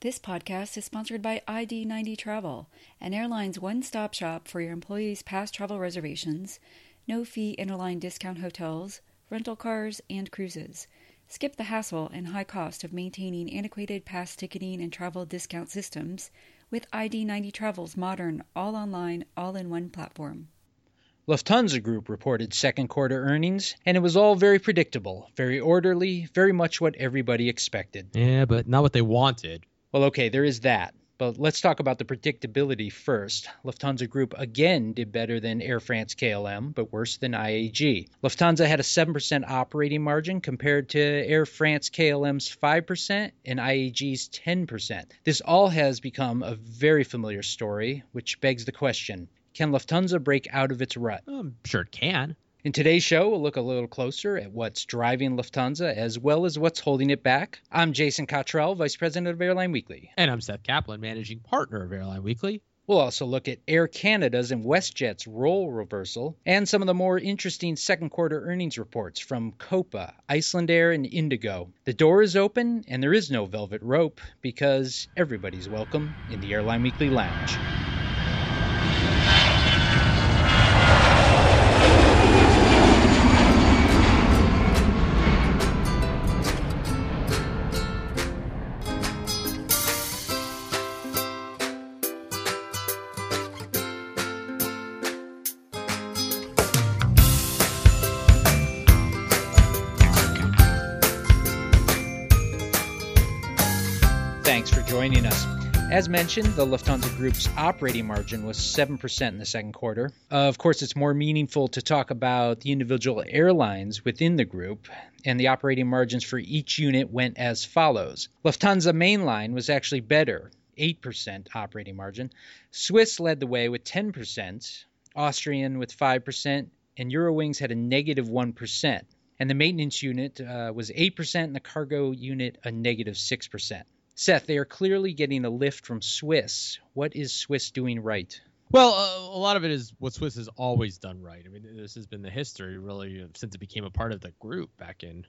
This podcast is sponsored by ID90 Travel, an airline's one stop shop for your employees' pass travel reservations, no fee interline discount hotels, rental cars, and cruises. Skip the hassle and high cost of maintaining antiquated pass ticketing and travel discount systems with ID90 Travel's modern, all online, all in one platform. Lufthansa Group reported second quarter earnings, and it was all very predictable, very orderly, very much what everybody expected. Yeah, but not what they wanted. Well, okay, there is that. But let's talk about the predictability first. Lufthansa Group again did better than Air France KLM, but worse than IAG. Lufthansa had a 7% operating margin compared to Air France KLM's 5% and IAG's 10%. This all has become a very familiar story, which begs the question can Lufthansa break out of its rut? I'm sure it can. In today's show, we'll look a little closer at what's driving Lufthansa as well as what's holding it back. I'm Jason Cottrell, Vice President of Airline Weekly. And I'm Seth Kaplan, Managing Partner of Airline Weekly. We'll also look at Air Canada's and WestJet's role reversal and some of the more interesting second quarter earnings reports from Copa, Icelandair, and Indigo. The door is open and there is no velvet rope because everybody's welcome in the Airline Weekly Lounge. As mentioned, the Lufthansa Group's operating margin was 7% in the second quarter. Uh, of course, it's more meaningful to talk about the individual airlines within the group, and the operating margins for each unit went as follows. Lufthansa Mainline was actually better, 8% operating margin. Swiss led the way with 10%, Austrian with 5%, and Eurowings had a negative 1. And the maintenance unit uh, was 8%, and the cargo unit a negative 6%. Seth, they are clearly getting a lift from Swiss. What is Swiss doing right? Well, uh, a lot of it is what Swiss has always done right. I mean, this has been the history really since it became a part of the group back in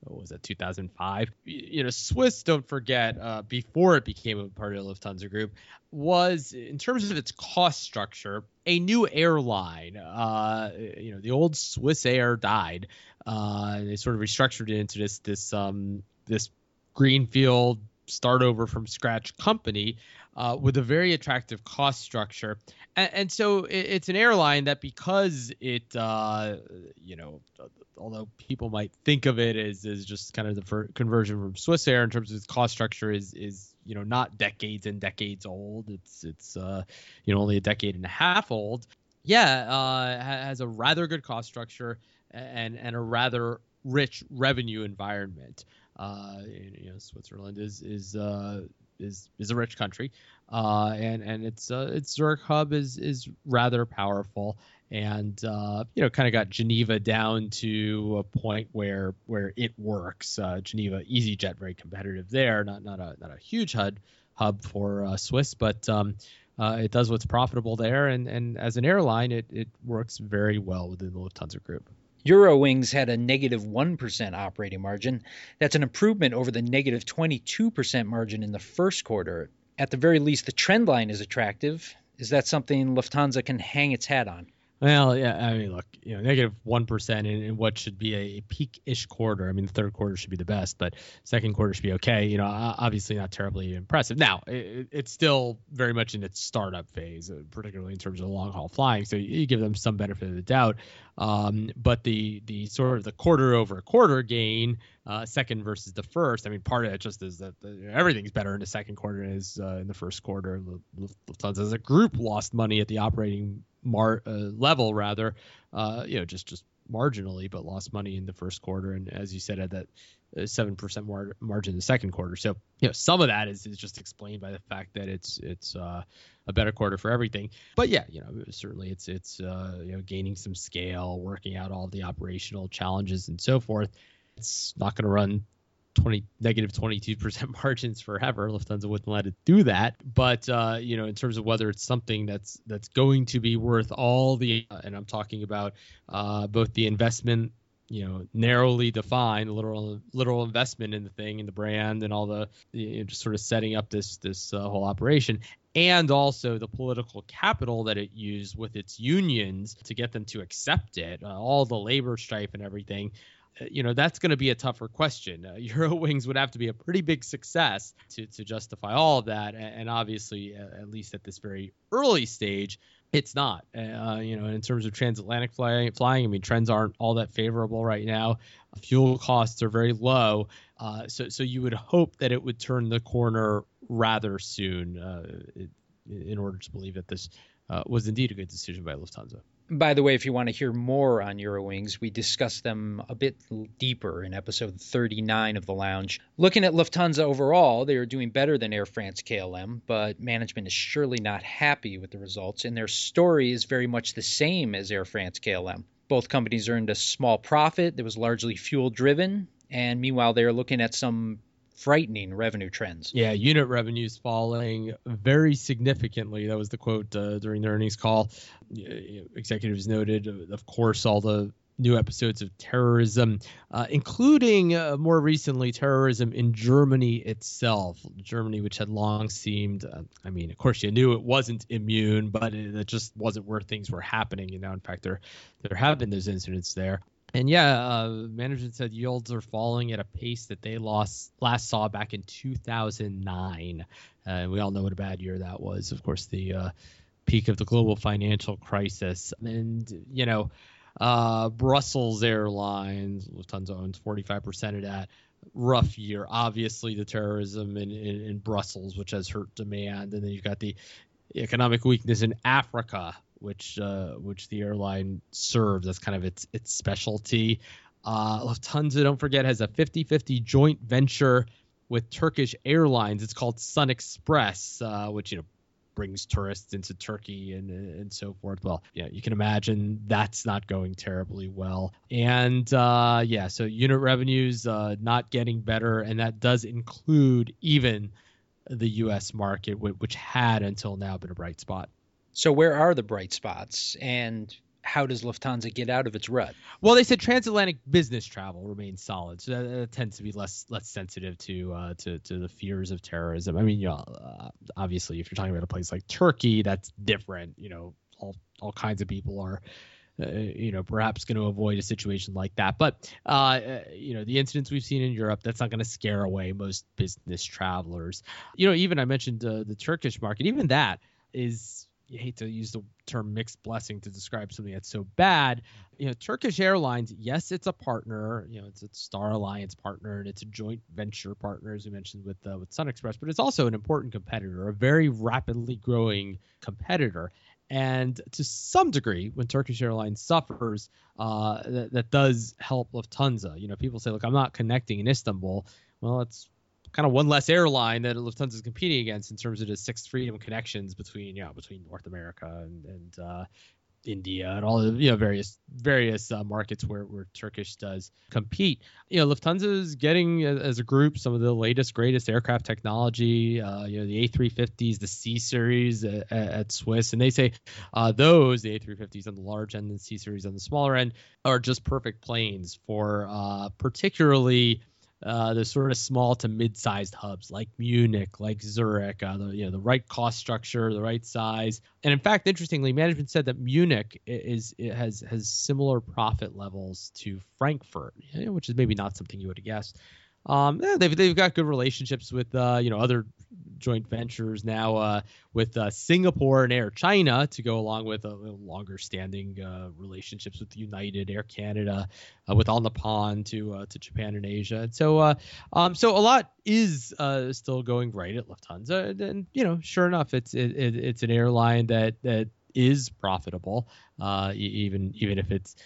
what was that 2005 you know swiss don't forget uh, before it became a part of the lufthansa group was in terms of its cost structure a new airline uh, you know the old Swissair died uh, they sort of restructured it into this this um, this greenfield start over from scratch company uh, with a very attractive cost structure. And, and so it, it's an airline that because it, uh, you know, although people might think of it as, as just kind of the conversion from Swissair in terms of its cost structure is is you know not decades and decades old. It's it's uh, you know only a decade and a half old. Yeah, uh, has a rather good cost structure and and a rather rich revenue environment. Uh, you know, Switzerland is is uh, is is a rich country, uh, and and its uh, its Zurich hub is is rather powerful, and uh, you know, kind of got Geneva down to a point where where it works. Uh, Geneva, EasyJet, very competitive there. Not not a not a huge hub hub for uh, Swiss, but um, uh, it does what's profitable there, and and as an airline, it it works very well within the Lufthansa group. Eurowings had a negative 1 operating margin. That's an improvement over the negative 22% margin in the first quarter. At the very least, the trend line is attractive. Is that something Lufthansa can hang its hat on? Well, yeah, I mean, look, you know, negative one percent in, in, what should be a peak-ish quarter. I mean, the third quarter should be the best, but second quarter should be okay. You know, obviously not terribly impressive. Now, it, it's still very much in its startup phase, uh, particularly in terms of long-haul flying. So you give them some benefit of the doubt. Um, but the the sort of the quarter over quarter gain, uh, second versus the first. I mean, part of it just is that the, everything's better in the second quarter than is uh, in the first quarter. Lufthansa as a group lost money at the operating mar- uh, level rather, uh, you know, just just marginally, but lost money in the first quarter, and as you said, at that uh, seven percent mar- margin in the second quarter. So you know, some of that is, is just explained by the fact that it's it's uh, a better quarter for everything. But yeah, you know, certainly it's it's you know gaining some scale, working out all the operational challenges and so forth. It's not going to run 20 negative 22% margins forever. Lufthansa wouldn't let it do that. But uh, you know, in terms of whether it's something that's that's going to be worth all the, uh, and I'm talking about uh, both the investment you know narrowly defined literal literal investment in the thing and the brand and all the you know, just sort of setting up this this uh, whole operation and also the political capital that it used with its unions to get them to accept it uh, all the labor strife and everything you know that's going to be a tougher question. Uh, Eurowings would have to be a pretty big success to to justify all of that, and, obviously, uh, at least at this very early stage, it's not. Uh, you know, in terms of transatlantic flying, I mean, trends aren't all that favorable right now. Fuel costs are very low, uh, so so you would hope that it would turn the corner rather soon, uh, in order to believe that this was indeed a good decision by Lufthansa. By the way, if you want to hear more on Eurowings, we discuss them a bit deeper in episode 39 of The Lounge. Looking at Lufthansa overall, they are doing better than Air France KLM, but management is surely not happy with the results, and their story is very much the same as Air France KLM. Both companies earned a small profit that was largely fuel driven, and meanwhile, they are looking at some frightening revenue trends. Yeah, unit revenues falling very significantly. That was the quote uh, during the earnings call. Executives noted, of course, all the new episodes of terrorism, uh, including uh, more recently terrorism in Germany itself. Germany, which had long seemed, uh, I mean, of course, you knew it wasn't immune, but it, just wasn't where things were happening. You know, in fact, there there have been those incidents there. And yeah, uh, management said yields are falling at a pace that they lost last saw back in 2009. Uh, and we all know what a bad year that was. Of course, the uh, peak of the global financial crisis. And, you know, uh, Brussels Airlines, Lufthansa owns 45% of that. Rough year. Obviously, the terrorism in, in, in Brussels, which has hurt demand. And then you've got the economic weakness in Africa, which uh, which the airline serves. That's kind of its its specialty. Uh, Lufthansa, don't forget, has a 50-50 joint venture with Turkish Airlines. It's called SunExpress, uh, which you know brings tourists into Turkey and and so forth. Well, yeah, you can imagine that's not going terribly well. And uh, yeah, so unit revenues uh, not getting better, and that does include even the U.S. market, which had until now been a bright spot. So where are the bright spots and how does Lufthansa get out of its rut? Well, they said transatlantic business travel remains solid, so that, that tends to be less less sensitive to uh, to to the fears of terrorism. I mean, you know, uh, obviously, if you're talking about a place like Turkey, that's different. You know, all all kinds of people are. Uh, you know, perhaps going to avoid a situation like that. But, uh, uh, you know, the incidents we've seen in Europe, that's not going to scare away most business travelers. You know, even I mentioned uh, the Turkish market, even that is you hate to use the term mixed blessing to describe something that's so bad. You know, Turkish Airlines, yes, it's a partner. You know, it's a Star Alliance partner and it's a joint venture partner, as we mentioned with uh, with SunExpress. But it's also an important competitor, a very rapidly growing competitor. And to some degree, when Turkish Airlines suffers, uh, that, that does help Lufthansa. You know, people say, look, I'm not connecting in Istanbul. Well, it's kind of one less airline that Lufthansa is competing against in terms of the sixth freedom connections between you know between North America and, and uh, India and all the you know various various uh, markets where where Turkish does compete. You know, Lufthansa is getting as a group some of the latest greatest aircraft technology. Uh, you know, the A350s, the C series at, at Swiss, and they say uh, those the A350s on the large end and the C series on the smaller end are just perfect planes for uh, particularly uh, the sort of small to mid-sized hubs like Munich, like Zurich, uh, the you know the right cost structure, the right size, and in fact, interestingly, management said that Munich is has has similar profit levels to Frankfurt, which is maybe not something you would have guessed. Um, yeah, they've they've got good relationships with uh, you know other joint ventures now uh, with uh, Singapore and Air China to go along with a longer standing uh, relationships with United, Air Canada, uh, with All Nippon to uh, to Japan and Asia. And so uh, um, so a lot is still going right at Lufthansa, and, and, you know sure enough, it's it, it, it's an airline that that is profitable, even even if it's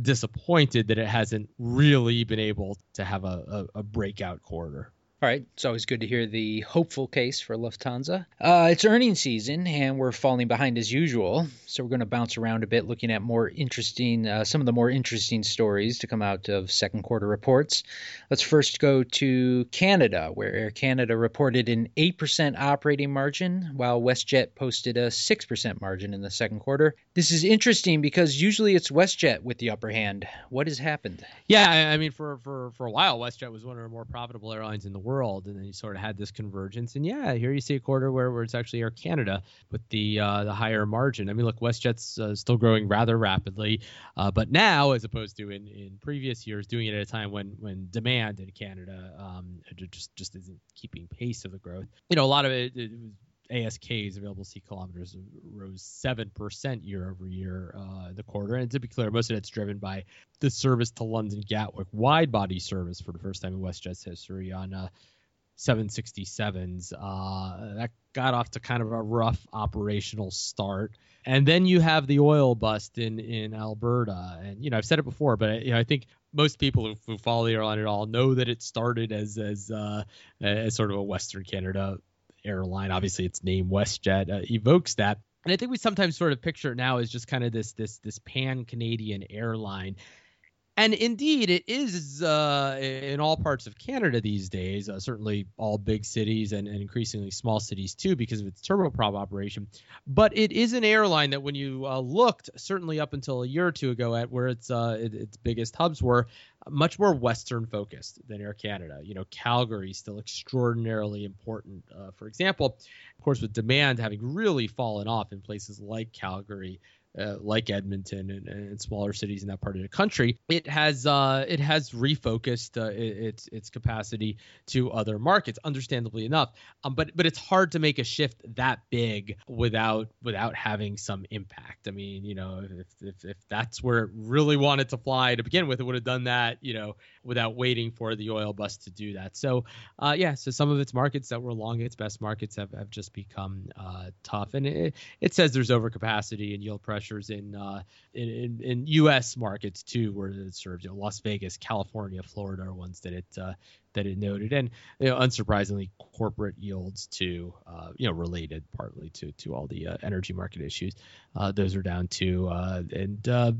disappointed that it hasn't really been able to have a, a, a breakout quarter. All right, it's always good to hear the hopeful case for Lufthansa. Uh, it's earnings season, and we're falling behind as usual. So we're going to bounce around a bit, looking at more interesting, uh, some of the more interesting stories to come out of second quarter reports. Let's first go to Canada, where Air Canada reported an 8% operating margin, while WestJet posted a 6% margin in the second quarter. This is interesting because usually it's WestJet with the upper hand. What has happened? Yeah, I mean, for for for a while, WestJet was one of the more profitable airlines in the world, and then you sort of had this convergence. And yeah, here you see a quarter where, where it's actually Air Canada with the uh, the higher margin. I mean, look, WestJet's uh, still growing rather rapidly, uh, but now, as opposed to in, in previous years, doing it at a time when when demand in Canada um, just just isn't keeping pace of the growth. You know, a lot of it, it was ASKs, available seat kilometers, rose 7% year over year uh, the quarter. And to be clear, most of it's driven by the service to London Gatwick wide body service for the first time in WestJet's history on uh, 767s. Uh, that got off to kind of a rough operational start. And then you have the oil bust in, in Alberta. And, you know, I've said it before, but you know, I think most people who, who follow the airline at all know that it started as as uh, as sort of a Western Canada airline. Obviously, its name WestJet uh, evokes that. And I think we sometimes sort of picture it now as just kind of this this this pan Canadian airline. And indeed, it is uh, in all parts of Canada these days. Uh, certainly, all big cities and, and, increasingly small cities too, because of its turboprop operation. But it is an airline that, when you uh, looked, certainly up until a year or two ago, at where its uh, it, its biggest hubs were, much more Western focused than Air Canada. You know, Calgary is still extraordinarily important. Uh, for example, of course, with demand having really fallen off in places like Calgary, uh, like Edmonton and, and, smaller cities in that part of the country, it has uh, it has refocused uh, its its capacity to other markets. Understandably enough, um, but but it's hard to make a shift that big without without having some impact. I mean, you know, if if, if that's where it really wanted to fly to begin with, it would have done that, you know, without waiting for the oil bust to do that. So, uh, yeah, so some of its markets that were long its best markets have, have just become uh, tough, and it, it says there's overcapacity and yield pressure in, uh, in, in, in U.S. markets too, where it serves. You know, Las Vegas, California, Florida are ones that it uh, that it noted, and you know, unsurprisingly, corporate yields too. Uh, you know, related partly to to all the uh, energy market issues. Uh, those are down too, uh, and uh,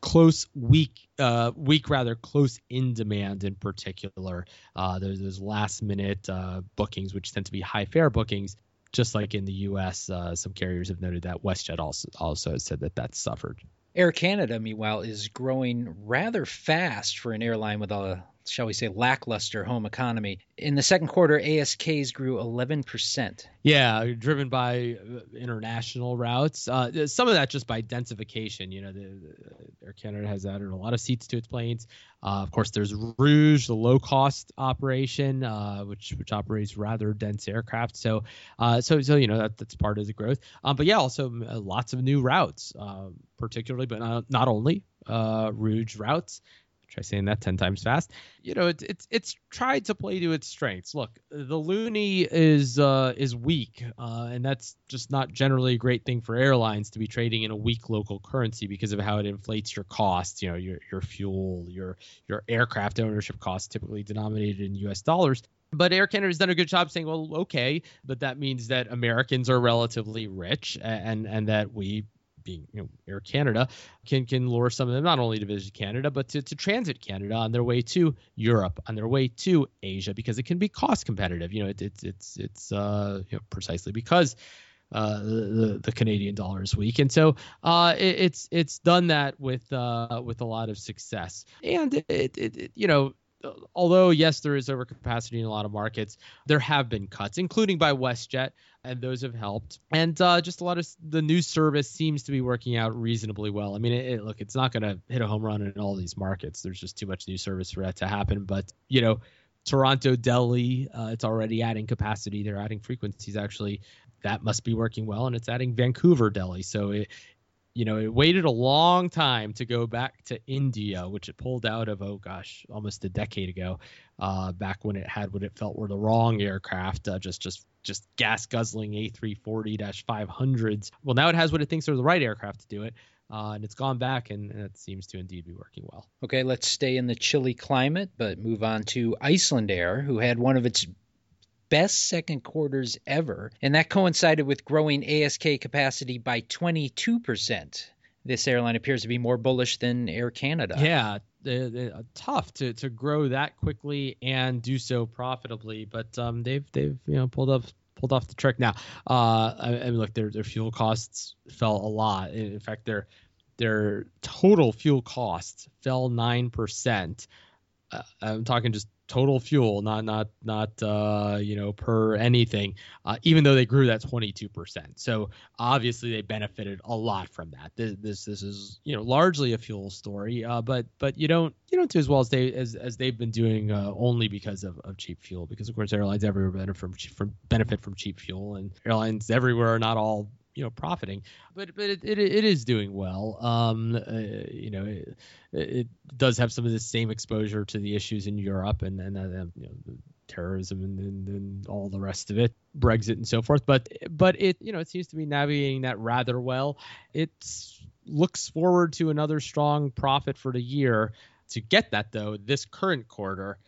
close, weak, uh, weak rather close in demand in particular. Those last minute bookings, which tend to be high fare bookings just like in the U.S., uh, some carriers have noted that WestJet also also said that that's suffered. Air Canada, meanwhile, is growing rather fast for an airline with a shall we say, lackluster home economy. In the second quarter, ASKs grew 11%. Yeah, driven by uh, international routes. Uh, some of that just by densification. You know, the, the Air Canada has added a lot of seats to its planes. Uh, of course, there's Rouge, the low-cost operation, uh, which which operates rather dense aircraft. So, uh, so so you know that that's part of the growth. Um, but yeah, also uh, lots of new routes, particularly, but not, not only Rouge routes. Try saying that ten times fast. You know, it's it's it's tried to play to its strengths. Look, the loonie is uh, is weak, uh, and that's just not generally a great thing for airlines to be trading in a weak local currency because of how it inflates your costs. You know, your your fuel, your your aircraft ownership costs, typically denominated in U.S. dollars. But Air Canada has done a good job saying, well, okay, but that means that Americans are relatively rich and and that we being you know, Air Canada, can can lure some of them not only to visit Canada but to, to transit Canada on their way to Europe, on their way to Asia, because it can be cost competitive. You know, it, it's it's it's uh, you know, precisely because. Uh, the, the Canadian dollar is weak, and so uh, it, it's it's done that with uh, with a lot of success. And it, it, it you know although yes, there is overcapacity in a lot of markets, there have been cuts, including by WestJet, and those have helped. And uh, just a lot of the new service seems to be working out reasonably well. I mean, it, it, look, it's not going to hit a home run in all these markets. There's just too much new service for that to happen. But you know, Toronto, Delhi, uh, it's already adding capacity. They're adding frequencies actually. That must be working well, and it's adding Vancouver, Delhi. So it, you know, it waited a long time to go back to India, which it pulled out of, oh gosh, almost a decade ago, uh, back when it had what it felt were the wrong aircraft, uh, just just just gas guzzling A340-500s. Well, now it has what it thinks are the right aircraft to do it. uh, and it's gone back, and, and it seems to indeed be working well. Okay, let's stay in the chilly climate, but move on to Icelandair, who had one of its best second quarters ever, and that coincided with growing ASK capacity by 22%. This airline appears to be more bullish than Air Canada. Yeah, uh, tough to, to grow that quickly and do so profitably, but um, they've they've you know pulled up pulled off the trick. Now, uh, I, I mean, look, their their fuel costs fell a lot. In fact, their their total fuel costs fell nine percent. Uh, I'm talking just total fuel, not not not uh, you know per anything. Uh, even though they grew that 22%, so obviously they benefited a lot from that. This this, this is you know largely a fuel story, uh, but but you don't you don't do as well as they as, as they've been doing uh, only because of, of cheap fuel. Because of course airlines everywhere benefit from from benefit from cheap fuel, and airlines everywhere are not all you know profiting but but it, it, it is doing well. Um uh, you know it, it, does have some of the same exposure to the issues in Europe and and uh, you know terrorism and, and, and all the rest of it Brexit and so forth. But but it you know it seems to be navigating that rather well. It looks forward to another strong profit for the year. To get that though this current quarter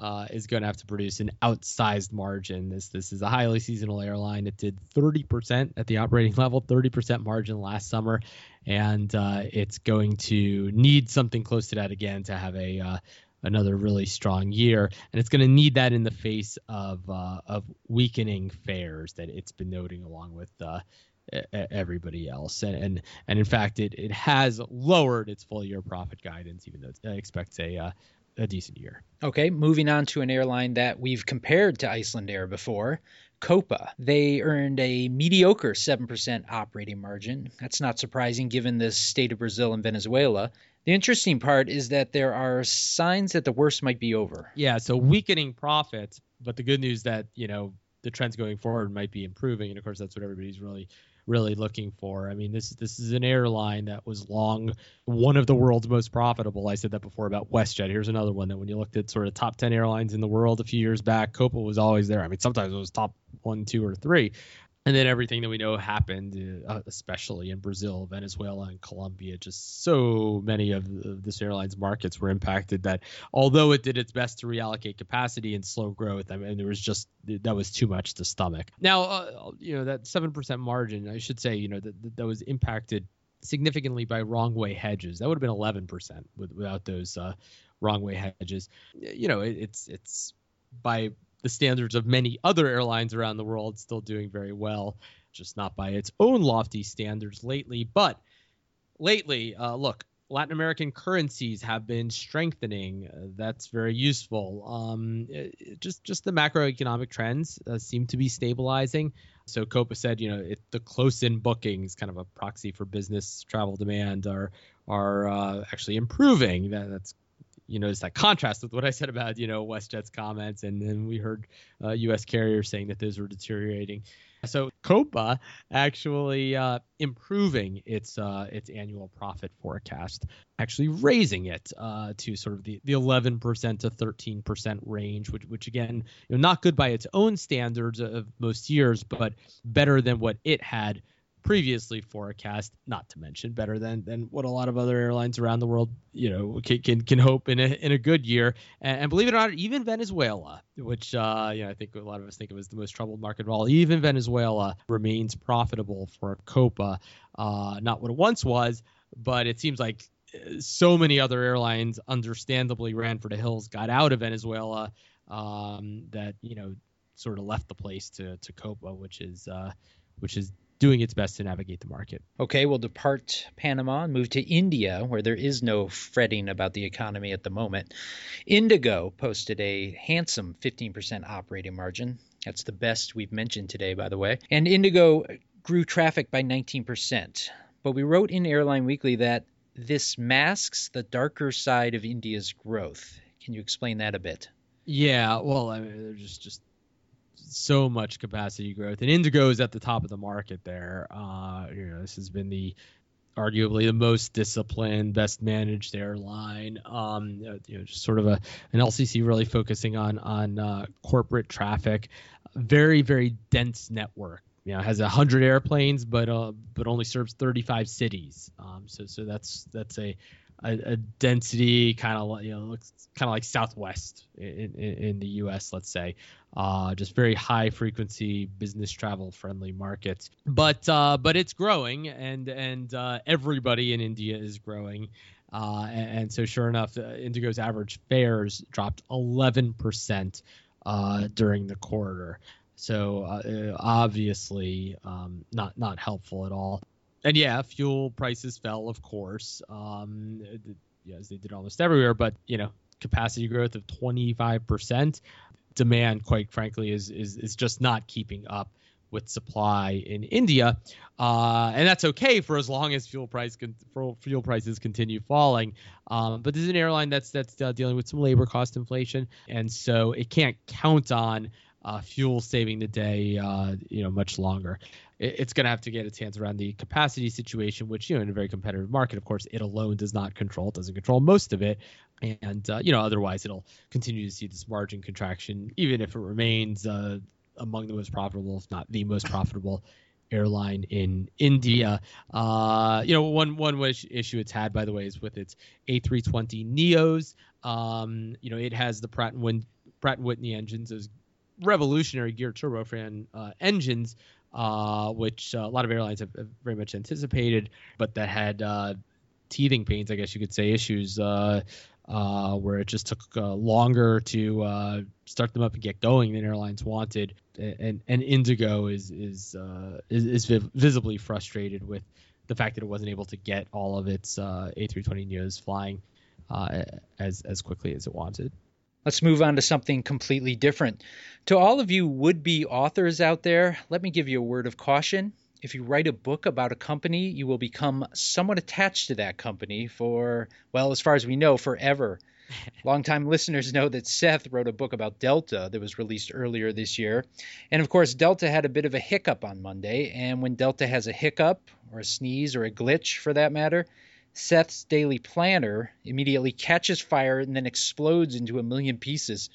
uh, is going to have to produce an outsized margin. This this is a highly seasonal airline. It did 30% at the operating level, 30% margin last summer, and uh, it's going to need something close to that again to have a uh, another really strong year. And it's going to need that in the face of uh, of weakening fares that it's been noting along with uh, everybody else. And, and and in fact, it it has lowered its full year profit guidance, even though it expects a uh, a decent year. Okay, moving on to an airline that we've compared to Icelandair before. Copa. They earned a mediocre 7% operating margin. That's not surprising given the state of Brazil and Venezuela. The interesting part is that there are signs that the worst might be over. Yeah, so weakening profits, but the good news that, you know, the trends going forward might be improving and of course that's what everybody's really really looking for. I mean, this this is an airline that was long one of the world's most profitable. I said that before about WestJet. Here's another one that when you looked at sort of top 10 airlines in the world a few years back, Copa was always there. I mean, sometimes it was top one, two, or three and then everything that we know happened, uh, especially in Brazil, Venezuela, and Colombia. Just so many of, of this airline's markets were impacted that although it did its best to reallocate capacity and slow growth, I mean, there was just that was too much to stomach. Now, uh, you know that seven percent margin, I should say, you know that that was impacted significantly by wrong way hedges. That would have been eleven percent without those uh, wrong way hedges. You know, it, it's it's by the standards of many other airlines around the world, still doing very well, just not by its own lofty standards lately. But lately, uh, look, Latin American currencies have been strengthening. Uh, that's very useful. Um, it, just just the macroeconomic trends uh, seem to be stabilizing. So Copa said, you know, it, the close-in bookings, kind of a proxy for business travel demand, are are uh, actually improving. That, that's you know, it's that contrast with what I said about, you know, WestJet's comments, and then we heard uh, U.S. carriers saying that those were deteriorating. So Copa actually uh, improving its uh, its annual profit forecast, actually raising it uh, to sort of the, the 11% to 13% range, which which again, you know, not good by its own standards of most years, but better than what it had previously forecast, not to mention better than than what a lot of other airlines around the world, you know, can can, can hope in a in a good year. And, and believe it or not, even Venezuela, which uh, you know, I think a lot of us think of as the most troubled market of all, even Venezuela remains profitable for Copa. Uh, not what it once was, but it seems like uh, so many other airlines understandably ran for the hills, got out of Venezuela, um, that you know sort of left the place to to Copa, which is uh, which is doing its best to navigate the market. Okay, we'll depart Panama and move to India, where there is no fretting about the economy at the moment. Indigo posted a handsome 15% operating margin. That's the best we've mentioned today, by the way. And Indigo grew traffic by 19%. But we wrote in Airline Weekly that this masks the darker side of India's growth. Can you explain that a bit? Yeah, well, I mean, there's just just so much capacity growth, and Indigo is at the top of the market there. Uh, you know, this has been the arguably the most disciplined, best managed airline. Um, you know, just sort of a an LCC really focusing on on uh, corporate traffic, very very dense network. you know has hundred airplanes, but uh, but only serves 35 cities. Um, so so that's that's a a, a density kind of you know looks kind of like Southwest in, in, in, the U.S. Let's say, uh, just very high frequency business travel friendly markets. But uh, but it's growing, and and uh, everybody in India is growing. Uh, and, and, so, sure enough, uh, Indigo's average fares dropped 11% uh, during the quarter. So uh, obviously, um, not not helpful at all. And yeah, fuel prices fell, of course, um, as they did almost everywhere. But you know, capacity growth of 25%, demand, quite frankly, is is is just not keeping up with supply in India, uh, and that's okay for as long as fuel price con- fuel prices continue falling. Um, but this is an airline that's that's uh, dealing with some labor cost inflation, and so it can't count on uh, fuel saving the day, uh, you know, much longer. It, it's going to have to get its hands around the capacity situation, which you know, in a very competitive market, of course, it alone does not control. It doesn't control most of it, and uh, you know, otherwise, it'll continue to see this margin contraction, even if it remains uh, among the most profitable, if not the most profitable airline in India. Uh, you know, one one issue it's had, by the way, is with its A320 Neos. Um, you know, it has the Pratt and, Win- Pratt and Whitney engines, those revolutionary geared turbofan uh, engines, uh, which uh, a lot of airlines have, have, very much anticipated, but that had uh, teething pains, I guess you could say, issues uh, uh, where it just took uh, longer to uh, start them up and get going than airlines wanted. And and Indigo is is is, is visibly frustrated with the fact that it wasn't able to get all of its A320 neos flying as as quickly as it wanted. Let's move on to something completely different. To all of you would be authors out there, let me give you a word of caution. If you write a book about a company, you will become somewhat attached to that company for, well, as far as we know, forever. Longtime listeners know that Seth wrote a book about Delta that was released earlier this year. And of course, Delta had a bit of a hiccup on Monday. And when Delta has a hiccup, or a sneeze, or a glitch for that matter, Seth's daily planner immediately catches fire and then explodes into a million pieces.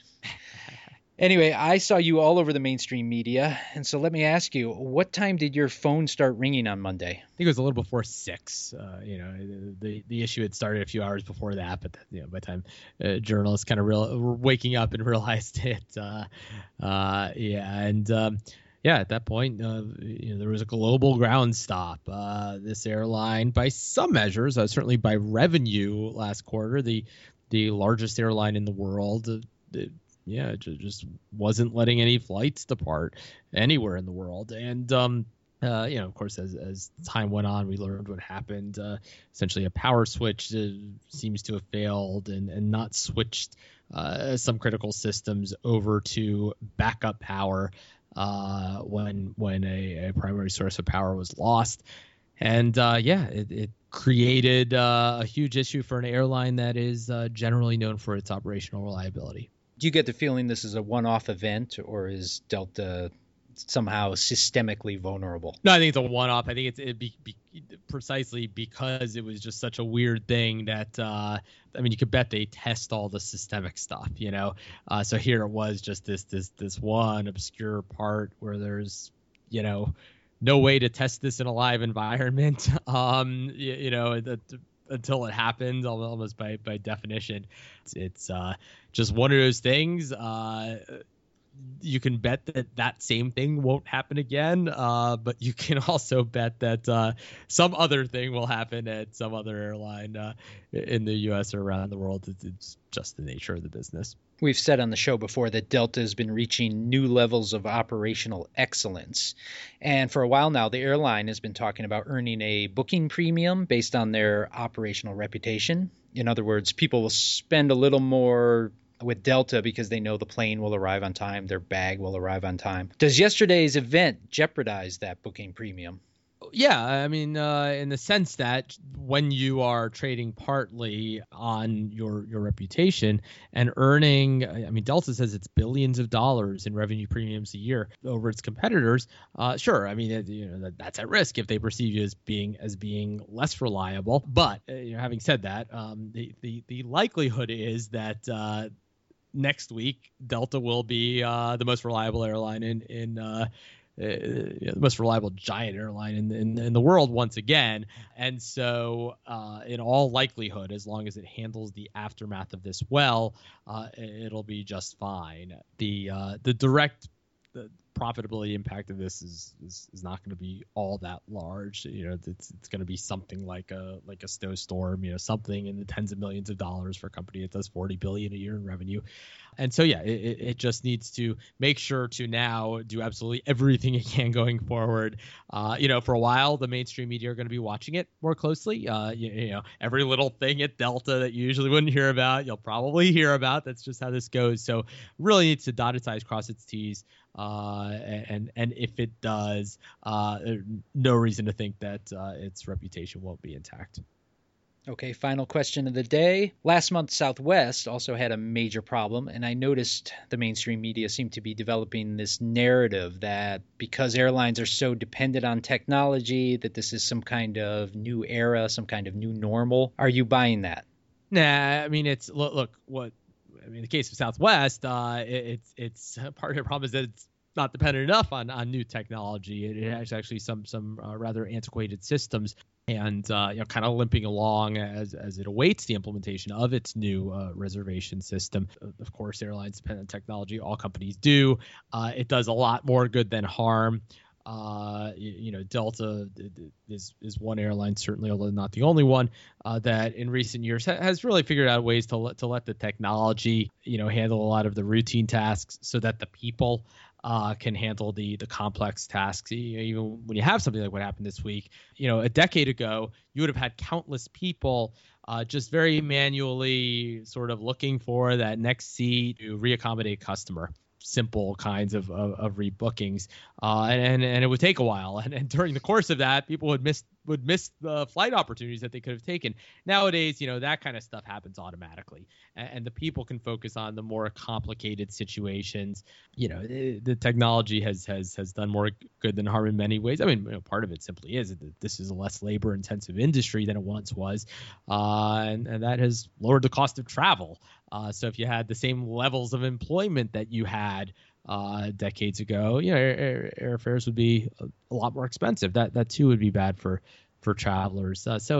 Anyway, I saw you all over the mainstream media, and so let me ask you, what time did your phone start ringing on Monday? I think it was a little before six. Uh, you know, the the issue had started a few hours before that, but you know, by the time uh, journalists kind of real waking up and realized it, uh, uh yeah, and um, yeah, at that point, uh, you know, there was a global ground stop. Uh, this airline, by some measures, uh, certainly by revenue last quarter, the the largest airline in the world, uh, yeah, it just wasn't letting any flights depart anywhere in the world. And um, uh, you know, of course, as as time went on, we learned what happened. Uh, essentially, a power switch uh, seems to have failed and and not switched uh, some critical systems over to backup power uh, when when a, a, primary source of power was lost. And uh, yeah, it, it created a huge issue for an airline that is generally known for its operational reliability. Do you get the feeling this is a one-off event, or is Delta somehow systemically vulnerable. No, I think it's a one-off. I think it's it be, be, precisely because it was just such a weird thing that uh, I mean, you could bet they test all the systemic stuff, you know. Uh, so here it was just this this this one obscure part where there's you know no way to test this in a live environment. Um, you, you know that until it happens almost by by definition. It's, it's uh, just one of those things uh, you can bet that that same thing won't happen again. Uh, but you can also bet that uh, some other thing will happen at some other airline uh, in the U.S. or around the world. It's just the nature of the business. We've said on the show before that Delta has been reaching new levels of operational excellence. And for a while now, the airline has been talking about earning a booking premium based on their operational reputation. In other words, people will spend a little more with Delta because they know the plane will arrive on time, their bag will arrive on time. Does yesterday's event jeopardize that booking premium? Yeah, I mean, uh, in the sense that when you are trading partly on your your reputation and earning, I mean, Delta says it's billions of dollars in revenue premiums a year over its competitors. Uh, sure, I mean, you know, that, that's at risk if they perceive you as being as being less reliable. But uh, you know, having said that, um, the, the the likelihood is that uh, next week Delta will be uh, the most reliable airline in in uh, the most reliable giant airline in, in, in the world once again. And so, uh, in all likelihood, as long as it handles the aftermath of this well, uh, it'll be just fine. The uh, the direct profitability impact of this is is, is not going to be all that large. You know, it's it's going to be something like a like a snowstorm. You know, something in the tens of millions of dollars for a company that does 40 billion a year in revenue. And so yeah, it, it just needs to make sure to now do absolutely everything it can going forward. Uh, you know, for a while the mainstream media are going to be watching it more closely. Uh, you, you know, every little thing at Delta that you usually wouldn't hear about, you'll probably hear about. That's just how this goes. So really needs to dot its i's, cross its t's. Uh, and and if it does, uh, no reason to think that uh, its reputation won't be intact. Okay, final question of the day. Last month, Southwest also had a major problem, and I noticed the mainstream media seemed to be developing this narrative that because airlines are so dependent on technology, that this is some kind of new era, some kind of new normal. Are you buying that? Nah, I mean it's look, look what I mean, in the case of Southwest, uh, it, it's it's part of the problem is that it's not dependent enough on, on new technology. It, it has actually some some uh, rather antiquated systems, and uh, you know, kind of limping along as as it awaits the implementation of its new uh, reservation system. Of course, airlines depend on technology. All companies do. Uh, it does a lot more good than harm. Uh, you, you, know, Delta is is one airline, certainly, although not the only one, uh, that in recent years ha- has really figured out ways to let to let the technology, you know, handle a lot of the routine tasks, so that the people uh, can handle the the complex tasks. Even when you have something like what happened this week, you know, a decade ago, you would have had countless people uh, just very manually sort of looking for that next seat to reaccommodate customer simple kinds of, of, of rebookings, uh, and and it would take a while. And, and during the course of that, people would miss would miss the flight opportunities that they could have taken. Nowadays, you know that kind of stuff happens automatically, and, and the people can focus on the more complicated situations. You know, the, the, technology has has has done more good than harm in many ways. I mean, you know, part of it simply is that this is a less labor intensive industry than it once was, uh, and and that has lowered the cost of travel. Uh, so if you had the same levels of employment that you had uh, decades ago, you know, air, airfares would be a, a, lot more expensive. That that too would be bad for for travelers. Uh, so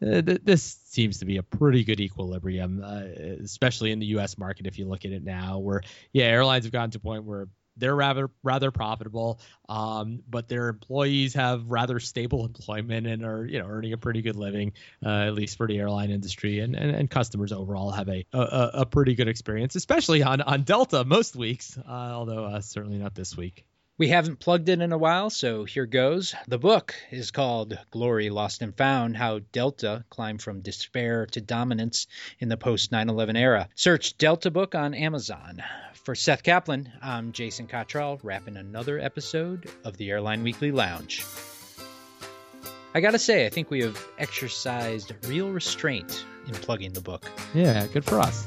uh, th- this seems to be a pretty good equilibrium, uh, especially in the U.S. market. If you look at it now, where yeah, airlines have gotten to a point where they're rather rather profitable, um, but their employees have rather stable employment and are you know earning a pretty good living, uh, at least for the airline industry, and, and, and customers overall have a, a, a pretty good experience, especially on on Delta most weeks, uh, although uh, certainly not this week. We haven't plugged it in a while, so here goes. The book is called Glory Lost and Found How Delta Climbed from Despair to Dominance in the Post 9 11 Era. Search Delta Book on Amazon. For Seth Kaplan, I'm Jason Cottrell, wrapping another episode of the Airline Weekly Lounge. I gotta say, I think we have exercised real restraint in plugging the book. Yeah, good for us.